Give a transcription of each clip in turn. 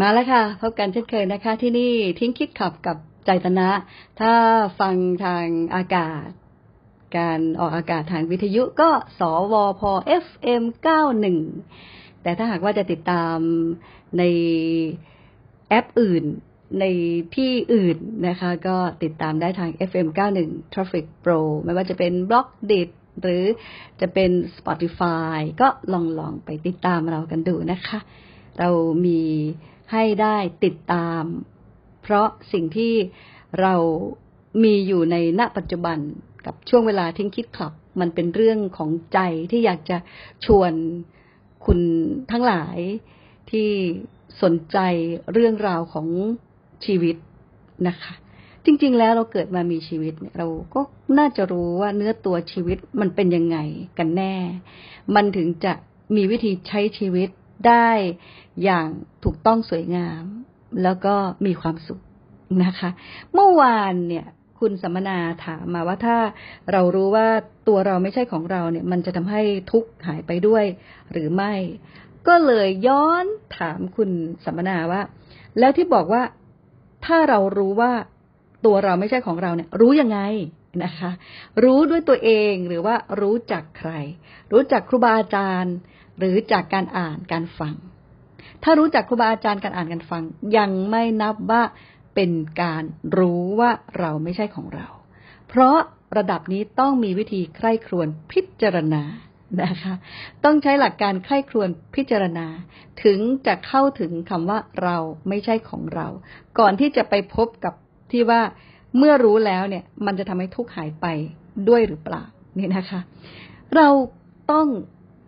มาแล้วค่ะ พบกันเช่นเคยนะคะ ที่นี่ทิ้งคิดขับกับใจตนะ ถ้าฟังทางอากาศ การออกอากาศทางวิทยุก็สวพ FM 91 แต่ถ้าหากว่าจะติดตามในแอปอื่นในที่อื่นนะคะ ก็ติดตามได้ทาง FM 91 Traffic Pro ไม่ว่าจะเป็น b l o g d i t หรือจะเป็น Spotify ก็ลองลองไปติดตามเรากันดูนะคะ เรามี ให้ได้ติดตาม เพราะสิ่งที่เรามีอยู่ในณปัจจุบันกับช่วงเวลาทิ้งคิดคลับ มันเป็นเรื่องของใจที่อยากจะชวนคุณทั้งหลายที่สนใจเรื่องราวของชีวิตนะคะ จริง ๆ แล้วเราเกิดมามีชีวิตเนี่ยเราก็น่าจะรู้ว่าเนื้อตัวชีวิตมันเป็นยังไงกันแน่ มันถึงจะมีวิธีใช้ชีวิต ได้อย่างถูกต้องสวยงาม แล้วก็มีความสุขนะคะ เมื่อวานเนี่ยคุณสัมมนาถามมาว่าถ้าเรารู้ว่าตัวเราไม่ใช่ของเราเนี่ย มันจะทำให้ทุกข์หายไปด้วยหรือไม่ ก็เลยย้อนถามคุณสัมมนาว่า แล้วที่บอกว่าถ้าเรารู้ว่าตัวเราไม่ใช่ของเราเนี่ย รู้ยังไงนะคะ รู้ด้วยตัวเองหรือว่ารู้จักใคร รู้จักครูบาอาจารย์ หรือจากการอ่านการฟัง ถ้ารู้จักครูบาอาจารย์การอ่านการฟัง ยังไม่นับว่าเป็นการรู้ว่าเราไม่ใช่ของเรา เพราะระดับนี้ต้องมีวิธีใคร่ครวญพิจารณานะคะ ต้องใช้หลักการใคร่ครวญพิจารณา ถึงจะเข้าถึงคำว่าเราไม่ใช่ของเรา ก่อนที่จะไปพบกับที่ว่าเมื่อรู้แล้วเนี่ย มันจะทำให้ทุกข์หายไปด้วยหรือเปล่านี่นะคะ เราต้อง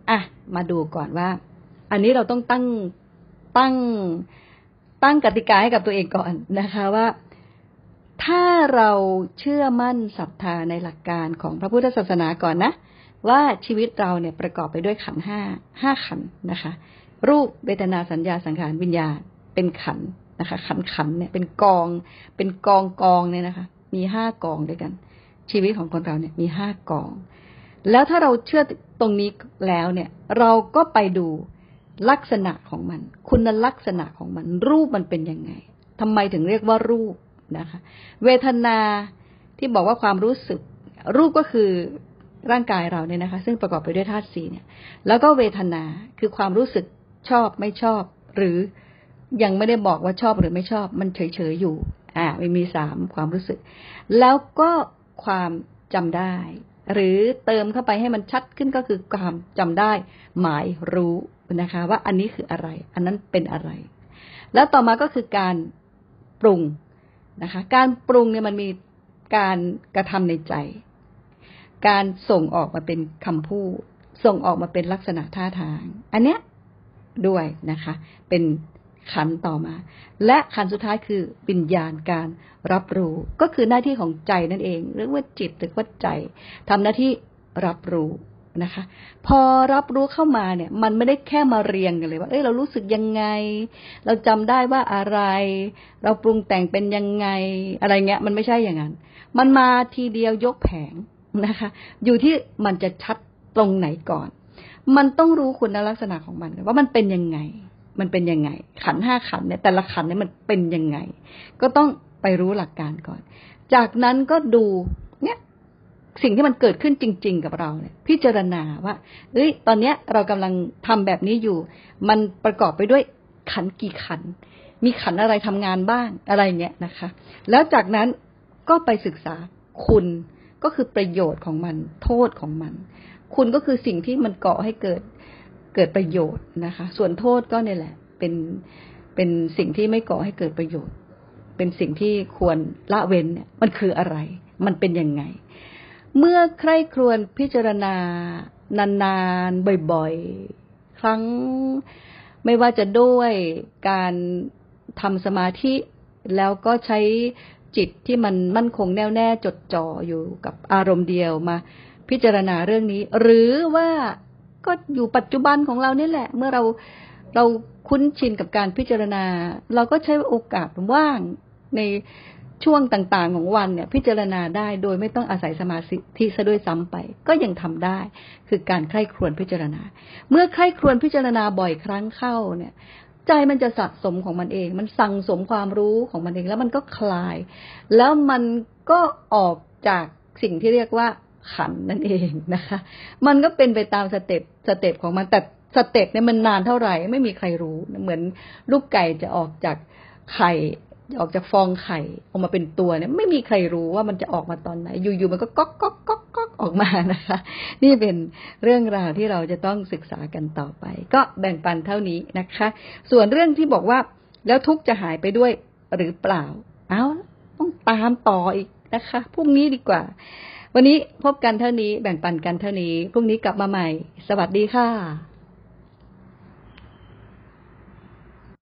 อะ มาดูก่อนว่า อันนี้เราต้องตั้งตั้งตั้งกติกาให้กับตัวเองก่อนนะคะว่าถ้าเราเชื่อมั่นศรัทธาในหลักการของพระพุทธศาสนาก่อนนะ ว่าชีวิตเราเนี่ยประกอบไปด้วยขันห้าห้าขันนะคะ รูปเวทนาสัญญาสังขารวิญญาณเป็นขันนะคะ ขันขันเนี่ยเป็นกอง เป็นกองกองเนี่ยนะคะ มีห้ากองด้วยกัน ชีวิตของคนเราเนี่ยมีห้ากอง แล้วถ้าเราเชื่อตรงนี้แล้วเนี่ย เราก็ไปดูลักษณะของมัน คุณลักษณะของมัน รูปมันเป็นยังไงทำไมถึงเรียกว่ารูปนะคะ เวทนาที่บอกว่าความรู้สึก รูปก็คือร่างกายเราเนี่ยนะคะ ซึ่งประกอบไปด้วยธาตุสี่เนี่ย แล้วก็เวทนาคือความรู้สึกชอบไม่ชอบ หรือยังไม่ได้บอกว่าชอบหรือไม่ชอบ มันเฉยๆอยู่ อ่ามันมีสามความรู้สึก แล้วก็ความจำได้ หรือเติมเข้าไปให้มันชัดขึ้นก็คือความจำได้ หมายรู้นะคะ ว่าอันนี้คืออะไร อันนั้นเป็นอะไร แล้วต่อมาก็คือการปรุงนะคะ การปรุงเนี่ยมันมีการกระทำในใจ การส่งออกมาเป็นคำพูด ส่งออกมาเป็นลักษณะท่าทาง อันเนี้ยด้วยนะคะ เป็น ขันต่อมา และขันสุดท้ายคือวิญญาณการรับรู้ ก็คือหน้าที่ของใจนั่นเองเรียกว่าจิตหรือว่าใจทำหน้าที่รับรู้นะคะ พอรับรู้เข้ามาเนี่ย มันไม่ได้แค่มาเรียงกันเลยว่า เอ้ยเรารู้สึกยังไง เราจำได้ว่าอะไร เราปรุงแต่งเป็นยังไงอะไรเงี้ย มันไม่ใช่อย่างนั้น มันมาทีเดียวยกแผงนะคะ อยู่ที่มันจะชัดตรงไหนก่อน มันต้องรู้คุณลักษณะของมันว่ามันเป็นยังไง มันเป็นยังไง ขันห้าขันเนี่ยแต่ละขันเนี่ยมันเป็นยังไง ก็ต้องไปรู้หลักการก่อน จากนั้นก็ดูเนี่ยสิ่งที่มันเกิดขึ้นจริง ๆ กับเราเนี่ยพิจารณาว่าเอ้ย ตอนเนี้ยเรากำลังทำแบบนี้อยู่ มันประกอบไปด้วยขันกี่ขัน มีขันอะไรทำงานบ้างอะไรเงี้ยนะคะ แล้วจากนั้นก็ไปศึกษาคุณก็คือประโยชน์ของมัน โทษของมัน คุณก็คือสิ่งที่มันเกาะให้เกิด เกิดประโยชน์นะคะ ส่วนโทษก็เนี่ยแหละ เป็นเป็นสิ่งที่ไม่ก่อให้เกิดประโยชน์ เป็นสิ่งที่ควรละเว้นเนี่ยมันคืออะไร มันเป็นยังไง เมื่อใคร่ครวญพิจารณานานๆบ่อยๆ ครั้งไม่ว่าจะด้วยการทำสมาธิแล้วก็ใช้จิตที่มันมั่นคงแน่วแน่จดจ่ออยู่กับอารมณ์เดียวมาพิจารณาเรื่องนี้ หรือว่า ก็อยู่ปัจจุบันของเราเนี่ยแหละ เมื่อเราเราคุ้นชินกับการพิจารณา เราก็ใช้โอกาสว่างในช่วงต่างๆของวันเนี่ย พิจารณาได้โดยไม่ต้องอาศัยสมาธิซะด้วยซ้ำไป ก็ยังทำได้ คือการใคร่ครวญพิจารณา เมื่อใคร่ครวญพิจารณาบ่อยครั้งเข้าเนี่ย ใจมันจะสะสมของมันเอง มันสั่งสมความรู้ของมันเอง แล้วมันก็คลาย แล้วมันก็ออกจากสิ่งที่เรียกว่า ขันธ์นั่นเองนะคะ มันก็เป็นไปตาม step step ของมันแต่ step เนี่ยมันนานเท่าไหร่ไม่มีใครรู้เหมือนลูกไก่จะออกจากไข่ออกจากฟองไข่ออกมาเป็นตัวเนี่ย ไม่มีใครรู้ว่ามันจะออกมาตอนไหน อยู่ๆมันก็ก๊อกก๊อกก๊อกก๊อกออกมานะคะ นี่เป็นเรื่องราวที่เราจะต้องศึกษากันต่อไป ก็แบ่งปันเท่านี้นะคะ ส่วนเรื่องที่บอกว่า แล้วทุกจะหายไปด้วยหรือเปล่า เอาต้องตามต่ออีกนะคะพรุ่งนี้ดีกว่า วันนี้พบกันเท่านี้แบ่งปันกันเท่านี้พรุ่งนี้กลับมาใหม่ สวัสดีค่ะ